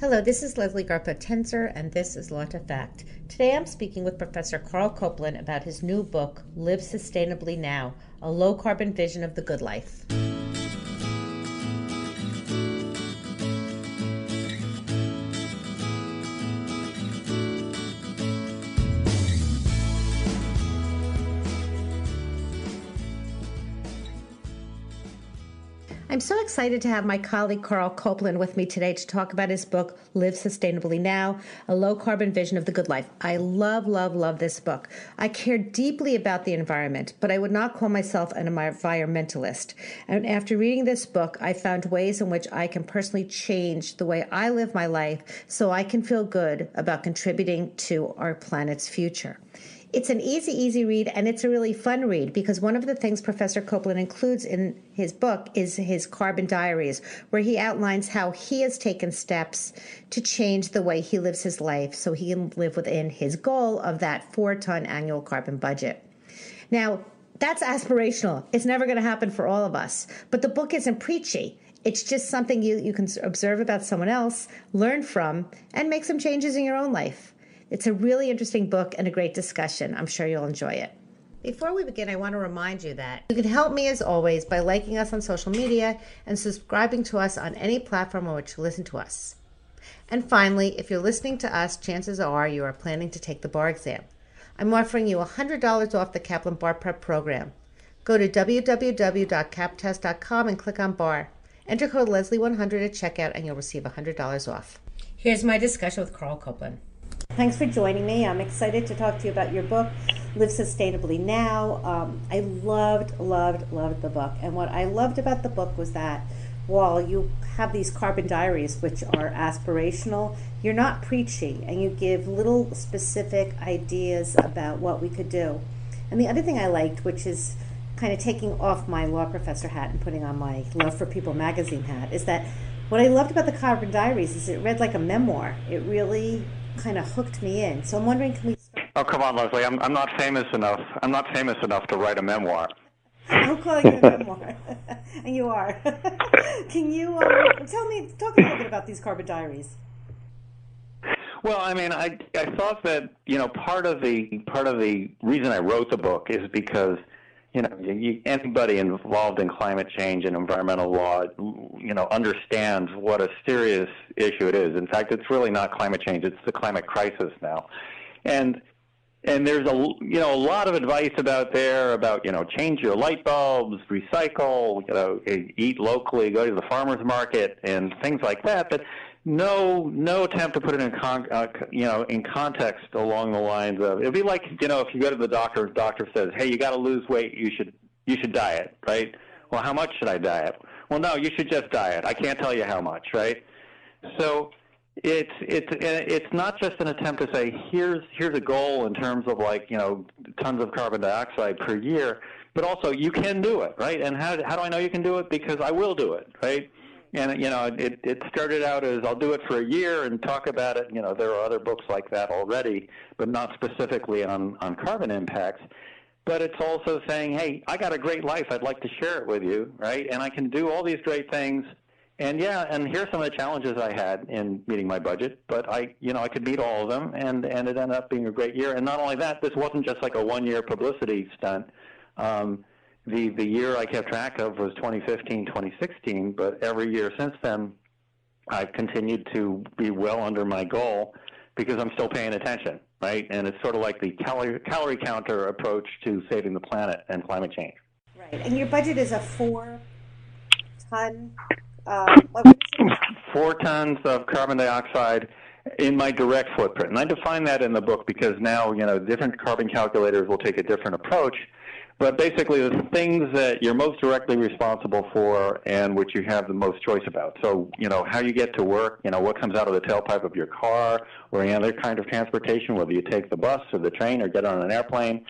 Hello, this is Leslie Garfield Tenzer, and this is Law to Fact. Today I'm speaking with Professor Karl Coplan about his new book, Live Sustainably Now A Low Carbon Vision of the Good Life. I'm so excited to have my colleague Karl Coplan with me today to talk about his book, Live Sustainably Now A Low Carbon Vision of the Good Life. I love, love, love this book. I care deeply about the environment, but I would not call myself an environmentalist. And after reading this book, I found ways in which I can personally change the way I live my life so I can feel good about contributing to our planet's future. It's an easy, easy read, and it's a really fun read because one of the things Professor Coplan includes in his book is his carbon diaries, where he outlines how he has taken steps to change the way he lives his life so he can live within his goal of that four ton annual carbon budget. Now, that's aspirational. It's never going to happen for all of us. But the book isn't preachy. It's just something you, you can observe about someone else, learn from, and make some changes in your own life. It's a really interesting book and a great discussion. I'm sure you'll enjoy it. Before we begin, I want to remind you that you can help me as always by liking us on social media and subscribing to us on any platform on which you listen to us. And finally, if you're listening to us, chances are you are planning to take the bar exam. I'm offering you $100 off the Kaplan Bar Prep program. Go to www.kaptest.com and click on bar. Enter code Leslie100 at checkout and you'll receive $100 off. Here's my discussion with Karl Coplan. Thanks for joining me. I'm excited to talk to you about your book, Live Sustainably Now. Um, I loved, loved, loved the book. And what I loved about the book was that while you have these carbon diaries, which are aspirational, you're not preachy and you give little specific ideas about what we could do. And the other thing I liked, which is kind of taking off my law professor hat and putting on my Love for People magazine hat, is that what I loved about the carbon diaries is it read like a memoir. It really kind of hooked me in. So I'm wondering, can we? Start? Oh come on, Leslie! I'm I'm not famous enough. I'm not famous enough to write a memoir. I'm calling it a memoir, and you are. can you um, tell me, talk a little bit about these carbon diaries? Well, I mean, I I thought that you know part of the part of the reason I wrote the book is because you know, you, anybody involved in climate change and environmental law, you know, understands what a serious issue it is. In fact, it's really not climate change; it's the climate crisis now. And and there's a you know a lot of advice about there about you know change your light bulbs, recycle, you know, eat locally, go to the farmers market, and things like that. But no no attempt to put it in con, uh, you know in context along the lines of it'd be like you know if you go to the doctor the doctor says hey you got to lose weight you should you should diet right? Well how much should i diet? Well no you should just diet i can't tell you how much right? So it's it's it's not just an attempt to say here's here's a goal in terms of like you know tons of carbon dioxide per year but also you can do it right? And how how do i know you can do it? Because i will do it right and you know it it started out as I'll do it for a year and talk about it. You know there are other books like that already, but not specifically on on carbon impacts. But it's also saying, hey, I got a great life. I'd like to share it with you, right? And I can do all these great things. And yeah, and here's some of the challenges I had in meeting my budget, but I, you know, I could meet all of them, and and it ended up being a great year. And not only that, this wasn't just like a one-year publicity stunt. Um, the the year I kept track of was 2015, 2016, but every year since then, I've continued to be well under my goal because I'm still paying attention, right? And it's sort of like the calorie calorie counter approach to saving the planet and climate change. Right, and your budget is a four ton. Uh, four tons of carbon dioxide in my direct footprint, and I define that in the book because now you know different carbon calculators will take a different approach but basically, the things that you're most directly responsible for and which you have the most choice about. So, you know, how you get to work, you know, what comes out of the tailpipe of your car or any other kind of transportation, whether you take the bus or the train or get on an airplane,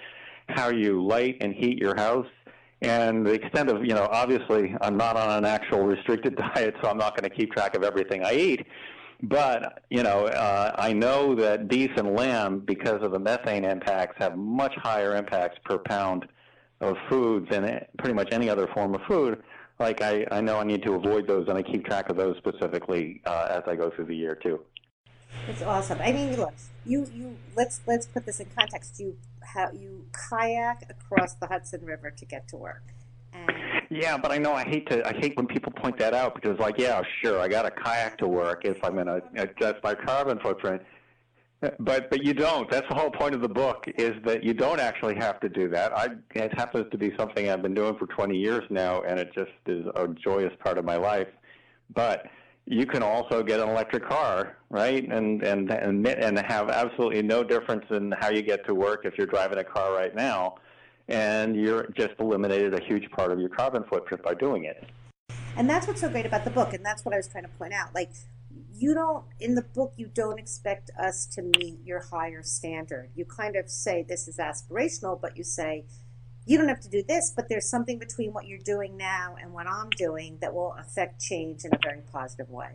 how you light and heat your house, and the extent of, you know, obviously, I'm not on an actual restricted diet, so I'm not going to keep track of everything I eat. But you know, uh, I know that beef and lamb, because of the methane impacts, have much higher impacts per pound of food than pretty much any other form of food like I, I know I need to avoid those, and I keep track of those specifically uh, as I go through the year too. It's awesome. I mean, look, you you let's let's put this in context. You how you kayak across the Hudson River to get to work. And yeah, but I know I hate to I hate when people point that out because like yeah, sure, I got a kayak to work if I'm going to adjust my carbon footprint. But but you don't. That's the whole point of the book is that you don't actually have to do that. I it happens to be something I've been doing for 20 years now, and it just is a joyous part of my life. But you can also get an electric car, right? And and and and have absolutely no difference in how you get to work if you're driving a car right now, and you're just eliminated a huge part of your carbon footprint by doing it. And that's what's so great about the book, and that's what I was trying to point out. Like you don't in the book you don't expect us to meet your higher standard. You kind of say this is aspirational, but you say you don't have to do this, but there's something between what you're doing now and what I'm doing that will affect change in a very positive way.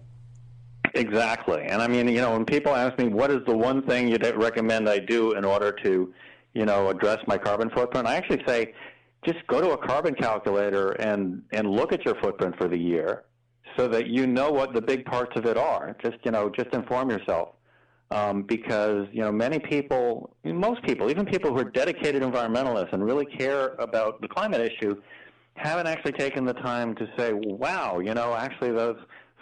Exactly. And I mean, you know, when people ask me what is the one thing you'd recommend I do in order to, you know, address my carbon footprint, I actually say just go to a carbon calculator and and look at your footprint for the year so that you know what the big parts of it are. Just, you know, just inform yourself um, because you know many people, most people, even people who are dedicated environmentalists and really care about the climate issue, haven't actually taken the time to say, "Wow, you know, actually those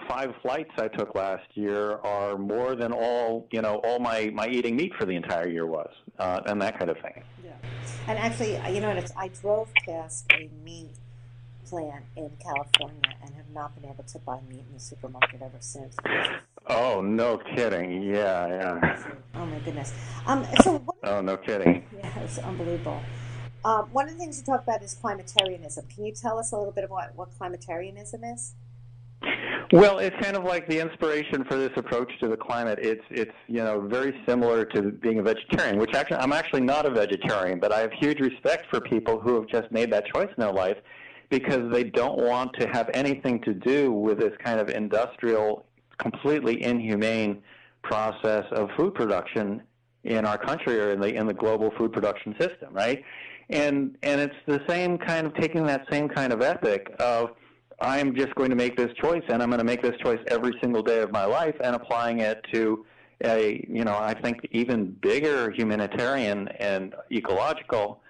five flights I took last year are more than all you know all my my eating meat for the entire year was," uh, and that kind of thing. Yeah, and actually, you know, it's, I drove past a meat plant in California and have not been able to buy meat in the supermarket ever since. Oh, no kidding. Yeah, yeah. Oh, my goodness. Um, so oh, no kidding. Yeah, it's unbelievable. Um, one of the things you talk about is climatarianism. Can you tell us a little bit about what climatarianism is? Well, it's kind of like the inspiration for this approach to the climate. It's it's you know very similar to being a vegetarian, which actually I'm actually not a vegetarian, but I have huge respect for people who have just made that choice in their life because they don't want to have anything to do with this kind of industrial, completely inhumane process of food production in our country or in the in the global food production system, right? And and it's the same kind of taking that same kind of ethic of I'm just going to make this choice and I'm going to make this choice every single day of my life and applying it to a you know I think even bigger humanitarian and ecological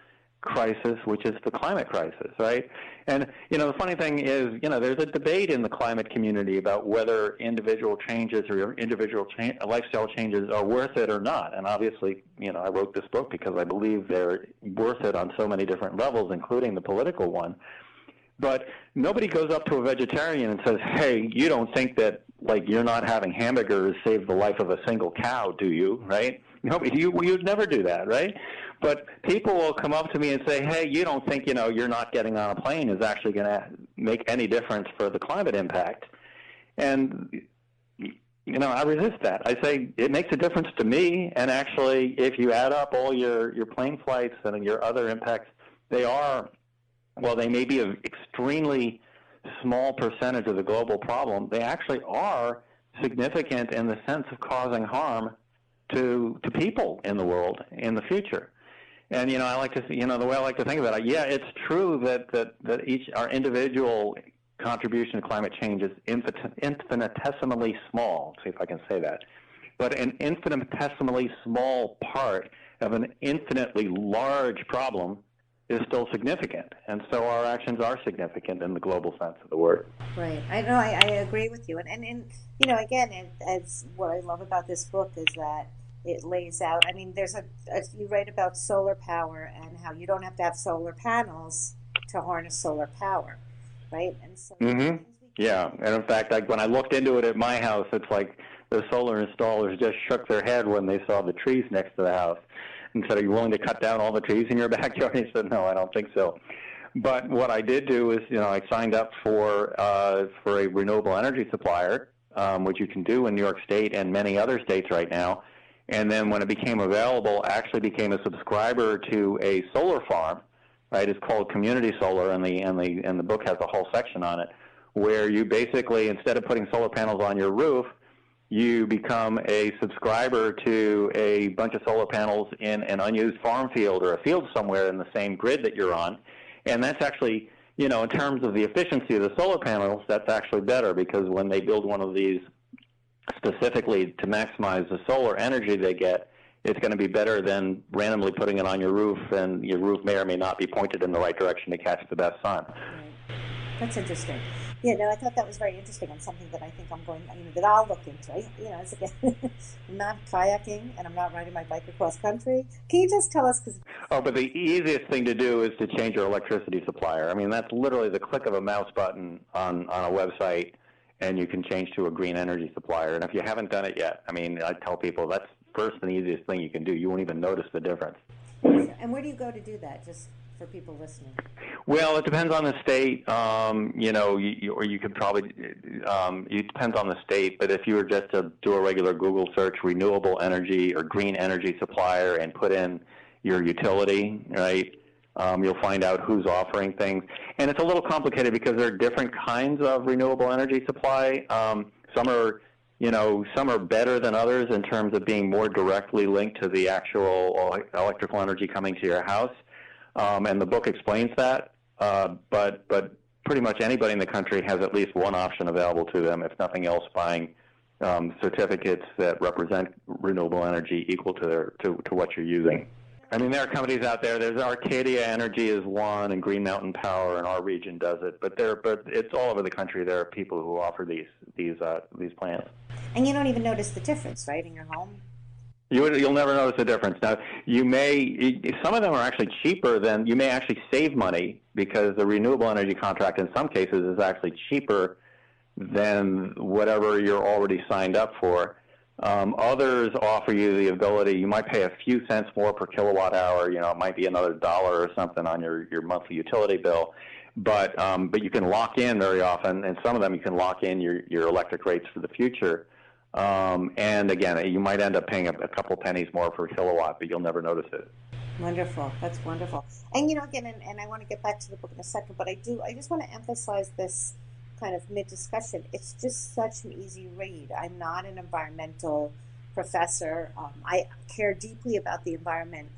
crisis, which is the climate crisis, right? And you know, the funny thing is, you know, there's a debate in the climate community about whether individual changes or individual cha- lifestyle changes are worth it or not. And obviously, you know, I wrote this book because I believe they're worth it on so many different levels, including the political one. But nobody goes up to a vegetarian and says, "Hey, you don't think that like you're not having hamburgers saved the life of a single cow, do you?" Right? You you'd never do that, right? But people will come up to me and say, "Hey, you don't think you know you're not getting on a plane is actually going to make any difference for the climate impact?" And you know, I resist that. I say it makes a difference to me. And actually, if you add up all your your plane flights and your other impacts, they are well, they may be an extremely small percentage of the global problem. They actually are significant in the sense of causing harm to to people in the world in the future. And you know, I like to, you know, the way I like to think about it, yeah, it's true that that that each our individual contribution to climate change is infinitesimally small. See if I can say that. But an infinitesimally small part of an infinitely large problem is still significant. And so our actions are significant in the global sense of the word. Right. I know, I, I agree with you. And, and, and you know, again, as what I love about this book is that it lays out. I mean, there's a, a, you write about solar power and how you don't have to have solar panels to harness solar power, right? And so. Mm-hmm. Yeah, and in fact, like when I looked into it at my house, it's like the solar installers just shook their head when they saw the trees next to the house and said, "Are you willing to cut down all the trees in your backyard?" He said, "No, I don't think so." But what I did do is, you know, I signed up for uh, for a renewable energy supplier, um, which you can do in New York State and many other states right now and then when it became available, actually became a subscriber to a solar farm. Right, it's called Community Solar, and the and the and the book has a whole section on it, where you basically instead of putting solar panels on your roof, you become a subscriber to a bunch of solar panels in an unused farm field or a field somewhere in the same grid that you're on, and that's actually you know, in terms of the efficiency of the solar panels, that's actually better because when they build one of these specifically to maximize the solar energy they get, it's going to be better than randomly putting it on your roof, and your roof may or may not be pointed in the right direction to catch the best sun. Right. That's interesting. Yeah, no, I thought that was very interesting and something that I think I'm going, you know, that I'll look into. I, you know, as again, I'm not kayaking and I'm not riding my bike across country. Can you just tell us? Cause... Oh, but the easiest thing to do is to change your electricity supplier. I mean, that's literally the click of a mouse button on on a website, and you can change to a green energy supplier. And if you haven't done it yet, I mean, I tell people that's first and easiest thing you can do. You won't even notice the difference. And where do you go to do that? Just for people listening? Well, it depends on the state. Um, you know, you, or you could probably. Um, it depends on the state. But if you were just to do a regular Google search, renewable energy or green energy supplier, and put in your utility, right? Um, you'll find out who's offering things, and it's a little complicated because there are different kinds of renewable energy supply. Um, some are you know, some are better than others in terms of being more directly linked to the actual electrical energy coming to your house um, and the book explains that. Uh, but but pretty much anybody in the country has at least one option available to them, if nothing else, buying um, certificates that represent renewable energy equal to their to, to what you're using. I mean, there are companies out there. There's Arcadia Energy is one, and Green Mountain Power in our region does it. But there, but it's all over the country. There are people who offer these these uh, these plants. And you don't even notice the difference, right, in your home? You you'll never notice a difference. Now, you may some of them are actually cheaper than you may actually save money because the renewable energy contract in some cases is actually cheaper than whatever you're already signed up for. Um, others offer you the ability. You might pay a few cents more per kilowatt hour. You know, it might be another dollar or something on your your monthly utility bill, but um, but you can lock in very often, and some of them you can lock in your your electric rates for the future. Um, and again, you might end up paying a, a couple pennies more per kilowatt, but you'll never notice it. Wonderful. That's wonderful. And you know, again, and, and I want to get back to the book in a second, but I do, I just want to emphasize this kind of mid discussion. It's just such an easy read. I'm not an environmental professor. Um, I care deeply about the environment,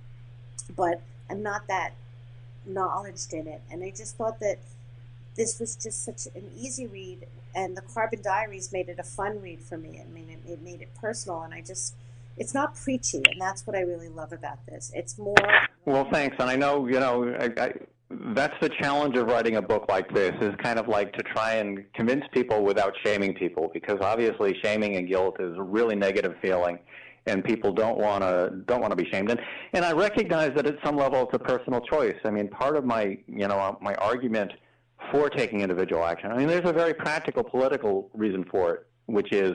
but I'm not that knowledged in it. And I just thought that this was just such an easy read and the carbon diaries made it a fun read for me i mean it, it, made it personal and i just it's not preachy and that's what i really love about this it's more well thanks and i know you know I, I, that's the challenge of writing a book like this is kind of like to try and convince people without shaming people because obviously shaming and guilt is a really negative feeling and people don't want to don't want to be shamed and and I recognize that at some level it's a personal choice I mean part of my you know my argument for taking individual action. I mean, there's a very practical political reason for it, which is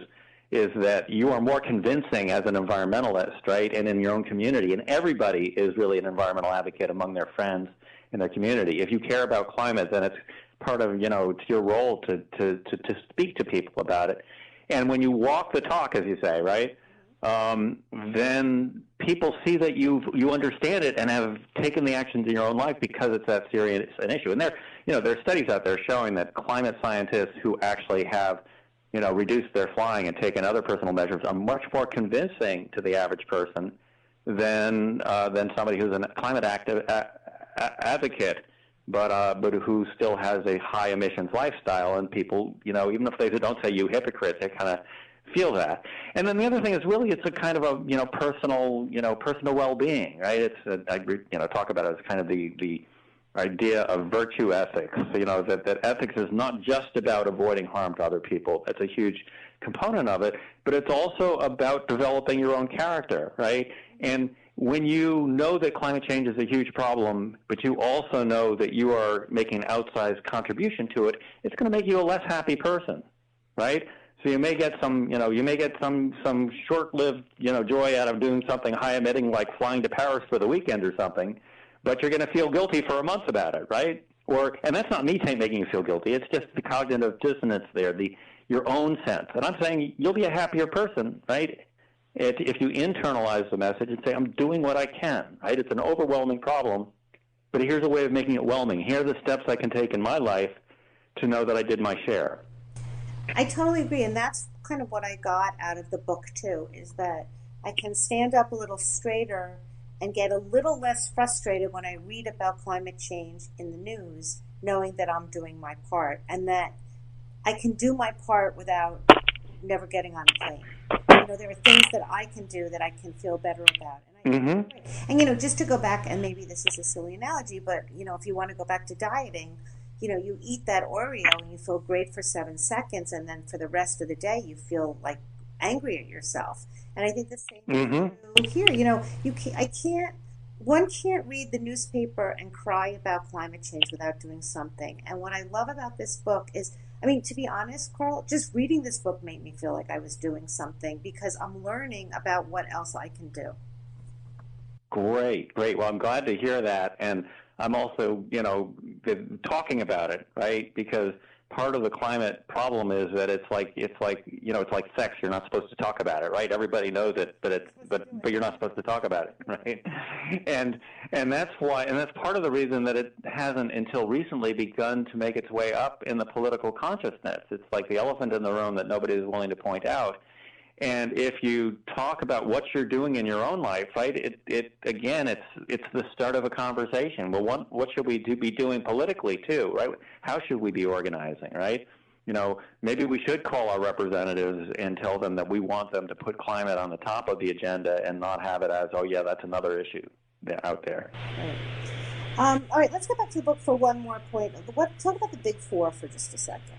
is that you are more convincing as an environmentalist, right, and in your own community. And everybody is really an environmental advocate among their friends in their community. If you care about climate, then it's part of you know it's your role to to to, to speak to people about it. And when you walk the talk, as you say, right, um, then people see that you you understand it and have taken the actions in your own life because it's that serious an issue. And there, you know, there are studies out there showing that climate scientists who actually have, you know, reduced their flying and taken other personal measures are much more convincing to the average person than uh, than somebody who's a climate active advocate. But uh, but who still has a high emissions lifestyle, and people, you know, even if they don't say you hypocrite, they kind of feel that. And then the other thing is really it's a kind of a you know personal you know personal well-being, right? It's a, I you know talk about it as kind of the the idea of virtue ethics. You know that that ethics is not just about avoiding harm to other people. That's a huge component of it, but it's also about developing your own character, right? And when you know that climate change is a huge problem, but you also know that you are making an outsized contribution to it, it's going to make you a less happy person, right? So you may get some, you know, you may get some some short-lived, you know, joy out of doing something high-emitting like flying to Paris for the weekend or something, but you're going to feel guilty for a month about it, right? Or and that's not me making you feel guilty. It's just the cognitive dissonance there, the your own sense. And I'm saying you'll be a happier person, right? If you internalize the message and say, I'm doing what I can, right? It's an overwhelming problem, but here's a way of making it whelming. Here are the steps I can take in my life to know that I did my share. I totally agree, and that's kind of what I got out of the book too. Is that I can stand up a little straighter and get a little less frustrated when I read about climate change in the news knowing that I'm doing my part and that I can do my part without never getting on a plane. You know, there are things that I can do that I can feel better about. And, I mm-hmm. and you know, just to go back, and maybe this is a silly analogy, but you know, if you want to go back to dieting, you know, you eat that Oreo and you feel great for seven seconds, and then for the rest of the day, you feel like angry at yourself. And I think the same mm-hmm. here. You know, you can't. I can't. One can't read the newspaper and cry about climate change without doing something. And what I love about this book is I mean, to be honest, Karl, just reading this book made me feel like I was doing something because I'm learning about what else I can do. Great, great. Well, I'm glad to hear that. And I'm also, you know, talking about it, right? Because part of the climate problem is that it's like it's like you know it's like sex. You're not supposed to talk about it right? Everybody knows it but it's but but you're not supposed to talk about it right? And and that's why and that's part of the reason that it hasn't until recently begun to make its way up in the political consciousness. It's like the elephant in the room that nobody is willing to point out and if you talk about what you're doing in your own life, right? It, it again, it's it's the start of a conversation. Well, what what should we do, be doing politically too, right? How should we be organizing, right? You know, maybe we should call our representatives and tell them that we want them to put climate on the top of the agenda and not have it as, oh yeah, that's another issue out there. Right. Um, all right, let's go back to the book for one more point. What, talk about the big four for just a second.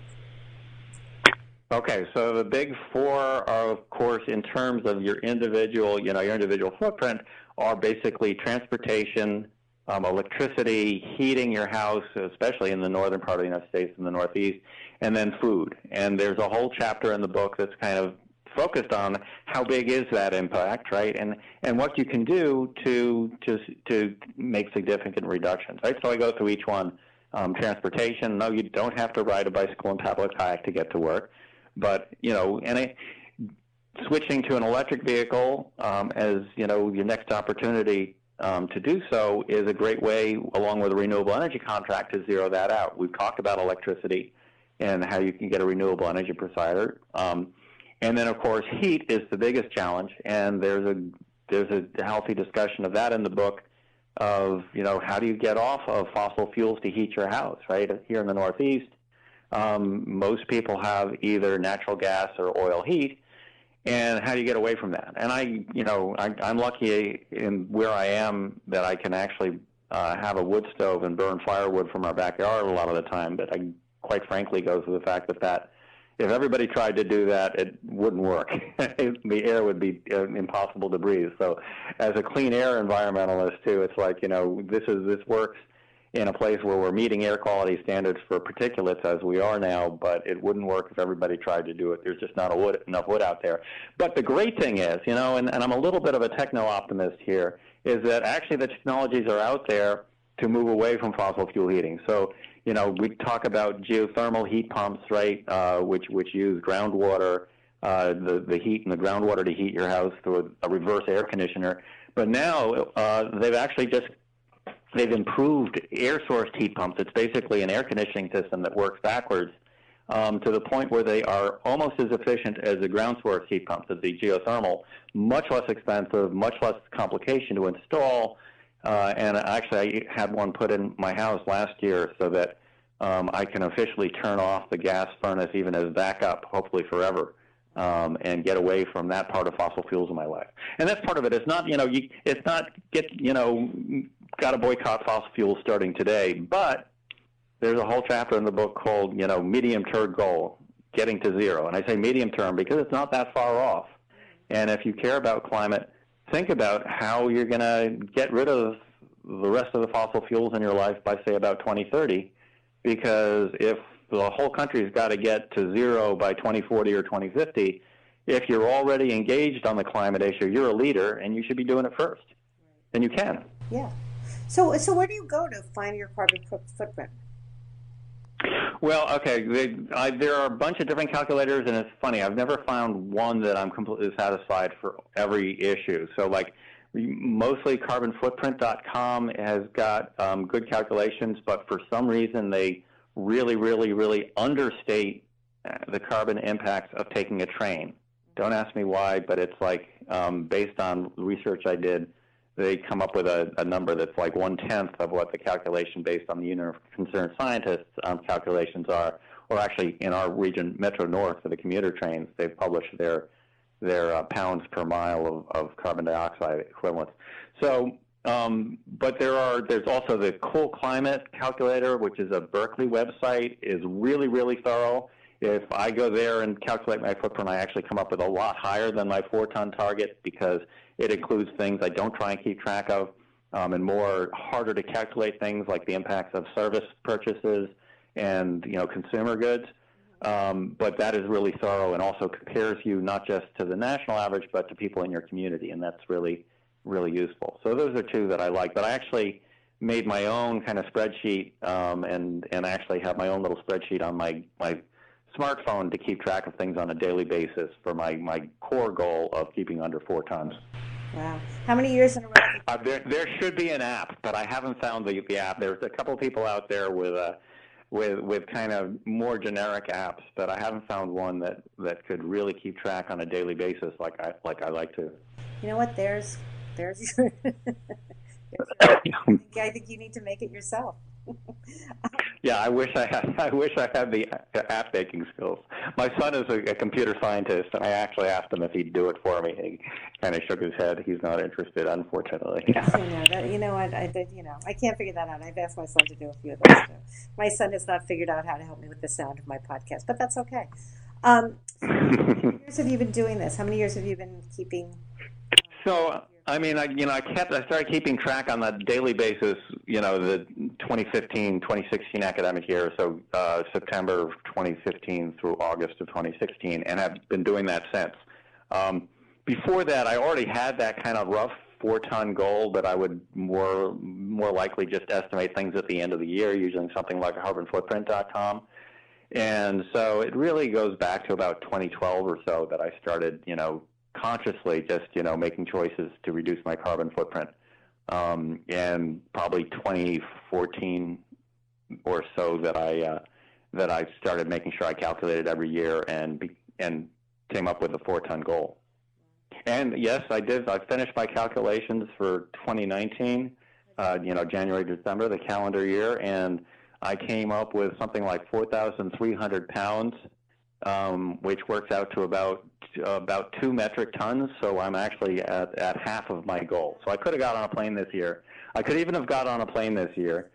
Okay, so the big four are, of course, in terms of your individual, you know, your individual footprint, are basically transportation, um, electricity, heating your house, especially in the northern part of the United States and the Northeast, and then food. And there's a whole chapter in the book that's kind of focused on how big is that impact, right? And and what you can do to to to make significant reductions, right? So I go through each one. Um, transportation. No, you don't have to ride a bicycle and paddle a kayak to get to work. But you know, and it, switching to an electric vehicle um, as you know your next opportunity um, to do so is a great way, along with a renewable energy contract, to zero that out. We've talked about electricity and how you can get a renewable energy provider. Um, and then, of course, heat is the biggest challenge, and there's a there's a healthy discussion of that in the book. Of you know, how do you get off of fossil fuels to heat your house? Right here in the Northeast, um, most people have either natural gas or oil heat, and how do you get away from that? And I, you know, I, I'm lucky in where I am that I can actually uh, have a wood stove and burn firewood from our backyard a lot of the time. But I, quite frankly, goes to the fact that that if everybody tried to do that, it wouldn't work. the air would be uh, impossible to breathe. So, as a clean air environmentalist too, it's like you know this is this works in a place where we're meeting air quality standards for particulates as we are now, but it wouldn't work if everybody tried to do it. There's just not wood, enough wood out there. But the great thing is, you know, and, and I'm a little bit of a techno optimist here, is that actually the technologies are out there to move away from fossil fuel heating. So, you know, we talk about geothermal heat pumps, right, uh, which which use groundwater, uh, the the heat in the groundwater to heat your house through a, a reverse air conditioner. But now uh, they've actually just They've improved air source heat pumps. It's basically an air conditioning system that works backwards um, to the point where they are almost as efficient as the ground source heat pumps, as the geothermal, much less expensive, much less complication to install. Uh, and actually, I had one put in my house last year so that um, I can officially turn off the gas furnace even as backup, hopefully forever. Um, and get away from that part of fossil fuels in my life. And that's part of it. It's not, you know, you, it's not get, you know, got to boycott fossil fuels starting today. But there's a whole chapter in the book called, you know, medium term goal, getting to zero. And I say medium term because it's not that far off. And if you care about climate, think about how you're going to get rid of the rest of the fossil fuels in your life by, say, about 2030. Because if the whole country's got to get to zero by 2040 or 2050, if you're already engaged on the climate issue, you're a leader and you should be doing it first. And you can. Yeah. So, so where do you go to find your carbon footprint? Well, okay, they, I, there are a bunch of different calculators, and it's funny. I've never found one that I'm completely satisfied for every issue. So, like, mostly carbonfootprint.com has got um, good calculations, but for some reason they really, really, really understate uh, the carbon impacts of taking a train. Don't ask me why, but it's like um, based on research I did they come up with a, a number that's like one tenth of what the calculation based on the Union of Concerned Scientists um, calculations are. Or actually, in our region, Metro North, for the commuter trains, they've published their their uh, pounds per mile of, of carbon dioxide equivalents. So, um, but there are there's also the Cool Climate Calculator, which is a Berkeley website, is really really thorough. If I go there and calculate my footprint, I actually come up with a lot higher than my four ton target because it includes things I don't try and keep track of, um, and more harder to calculate things like the impacts of service purchases and you know consumer goods. Um, but that is really thorough and also compares you not just to the national average, but to people in your community, and that's really really useful. So those are two that I like. But I actually made my own kind of spreadsheet, um, and and actually have my own little spreadsheet on my my smartphone to keep track of things on a daily basis for my my core goal of keeping under four tons. Wow. How many years in a row? Uh, there, there should be an app, but I haven't found the, the app. There's a couple of people out there with a with with kind of more generic apps, but I haven't found one that that could really keep track on a daily basis like I like I like to. You know what? There's there's. there's I think you need to make it yourself. yeah, I wish I had. I wish I had the app making skills. My son is a, a, computer scientist, and I actually asked him if he'd do it for me. He kind of shook his head. He's not interested, unfortunately. know that, you know what? I did. You know, I can't figure that out. I've asked my son to do a few of those too. My son has not figured out how to help me with the sound of my podcast, but that's okay. Um, so how many years have you been doing this? How many years have you been keeping? So I mean, I you know, I kept I started keeping track on a daily basis. You know, the 2015, 2016 academic year, so uh, September of 2015 through August of 2016, and I've been doing that since. Um, before that, I already had that kind of rough four-ton goal, but I would more more likely just estimate things at the end of the year using something like carbonfootprint.com. And so it really goes back to about 2012 or so that I started, you know, consciously just you know making choices to reduce my carbon footprint. Um, and probably 2014 or so that I uh, that I started making sure I calculated every year and be, and came up with a four ton goal. And yes, I did. I finished my calculations for 2019. Uh, you know, January December, the calendar year, and I came up with something like 4,300 pounds which works out to about about two metric tons. So I'm actually at, at half of my goal. So I could have got on a plane this year. I could even have got on a plane this year.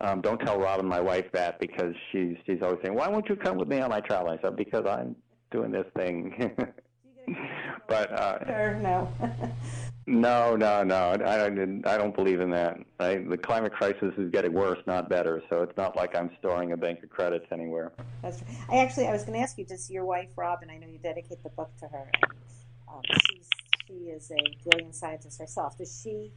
Um, don't tell Robin, my wife, that because she's she's always saying, "Why won't you come with me on my travel?" I said, "Because I'm doing this thing." but uh, sure, no. No, no, no. I don't. I don't believe in that. The climate crisis is getting worse, not better. So it's not like I'm storing a bank of credits anywhere. That's. true. I actually, I was going to ask you. Does your wife, Robin? I know you dedicate the book to her. And, um, she's she is a brilliant scientist herself. Does she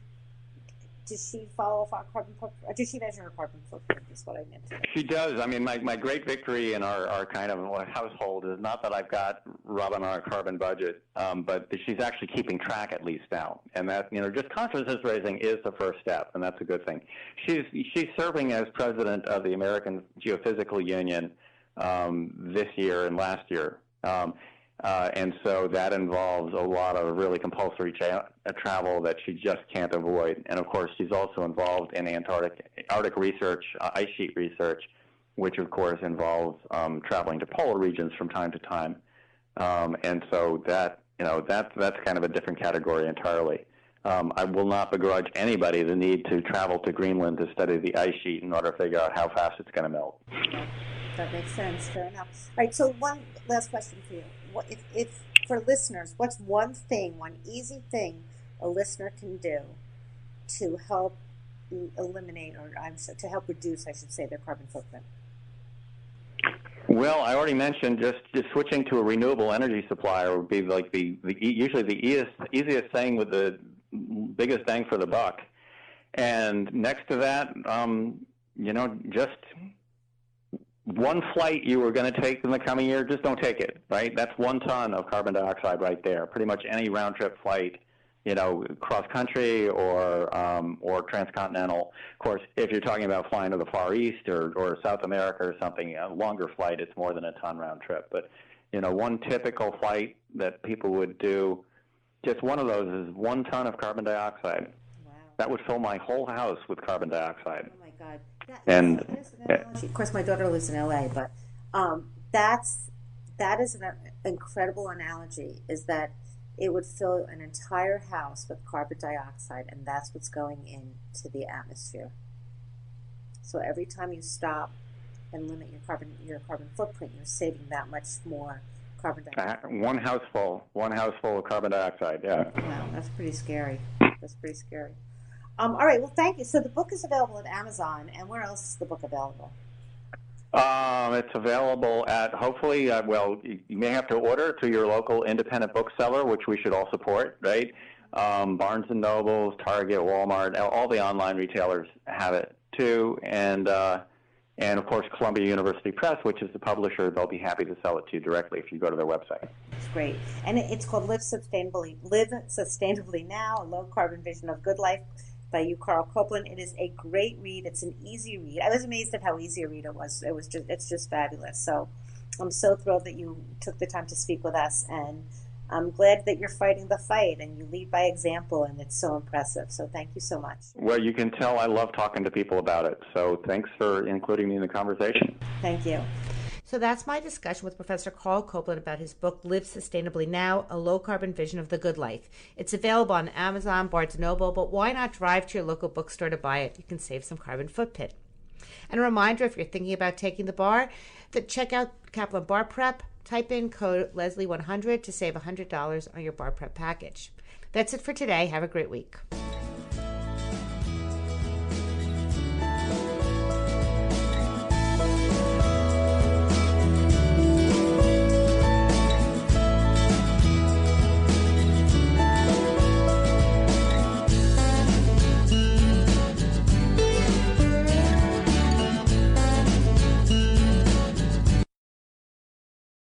does she follow our carbon footprint? Does she measure her carbon footprint? Is what I meant to. She does. I mean, my, my great victory in our, our kind of household is not that I've got Robin on a carbon budget, um, but she's actually keeping track at least now, and that you know just consciousness raising is the first step, and that's a good thing. She's she's serving as president of the American Geophysical Union um, this year and last year. Um, uh, and so that involves a lot of really compulsory tra- travel that she just can't avoid. And of course, she's also involved in Antarctic Arctic research, uh, ice sheet research, which of course involves um, traveling to polar regions from time to time. Um, and so that you know that's that's kind of a different category entirely. Um, I will not begrudge anybody the need to travel to Greenland to study the ice sheet in order to figure out how fast it's going to melt. That makes sense. Fair enough. All right. So one last question for you what if, if for listeners, what's one thing, one easy thing a listener can do to help eliminate, or I'm to help reduce, I should say, their carbon footprint? Well, I already mentioned just, just switching to a renewable energy supplier would be like the, the usually the easiest easiest thing with the biggest bang for the buck. And next to that, um, you know, just one flight you were going to take in the coming year, just don't take it, right? That's one ton of carbon dioxide right there. Pretty much any round trip flight, you know, cross country or um, or transcontinental. Of course, if you're talking about flying to the Far East or, or South America or something, a longer flight, it's more than a ton round trip. But you know, one typical flight that people would do, just one of those is one ton of carbon dioxide. Wow, that would fill my whole house with carbon dioxide. Oh God! That, And- an. Of course, my daughter lives in LA, but um, that's that is an incredible analogy. Is that it would fill an entire house with carbon dioxide, and that's what's going into the atmosphere. So every time you stop and limit your carbon your carbon footprint, you're saving that much more carbon dioxide. Uh, One house full, one house full of carbon dioxide. Yeah. Wow, that's pretty scary. That's pretty scary. Um, all right, well, thank you. So the book is available at Amazon, and where else is the book available? Um, it's available at hopefully. Uh, well, you you may have to order it through your local independent bookseller, which we should all support, right? Um, Barnes and Nobles, Target, Walmart, all- all the online retailers have it too, and uh, and of course Columbia University Press, which is the publisher. They'll be happy to sell it to you directly if you go to their website. It's great, and it's called "Live Sustainably." Live sustainably now: A low carbon vision of good life by you, Karl Coplan. It is a great read. It's an easy read. I was amazed at how easy a read it was. It was just it's just fabulous. So I'm so thrilled that you took the time to speak with us, and I'm glad that you're fighting the fight and you lead by example, and it's so impressive. So thank you so much. Well, you can tell I love talking to people about it. So thanks for including me in the conversation. Thank you. So that's my discussion with Professor Karl Coplan about his book Live Sustainably Now: A Low Carbon Vision of the Good Life. It's available on Amazon, Barnes & Noble, but why not drive to your local bookstore to buy it? You can save some carbon footprint. And a reminder if you're thinking about taking the bar, that check out Kaplan Bar Prep. Type in code Leslie100 to save $100 on your bar prep package. That's it for today. Have a great week.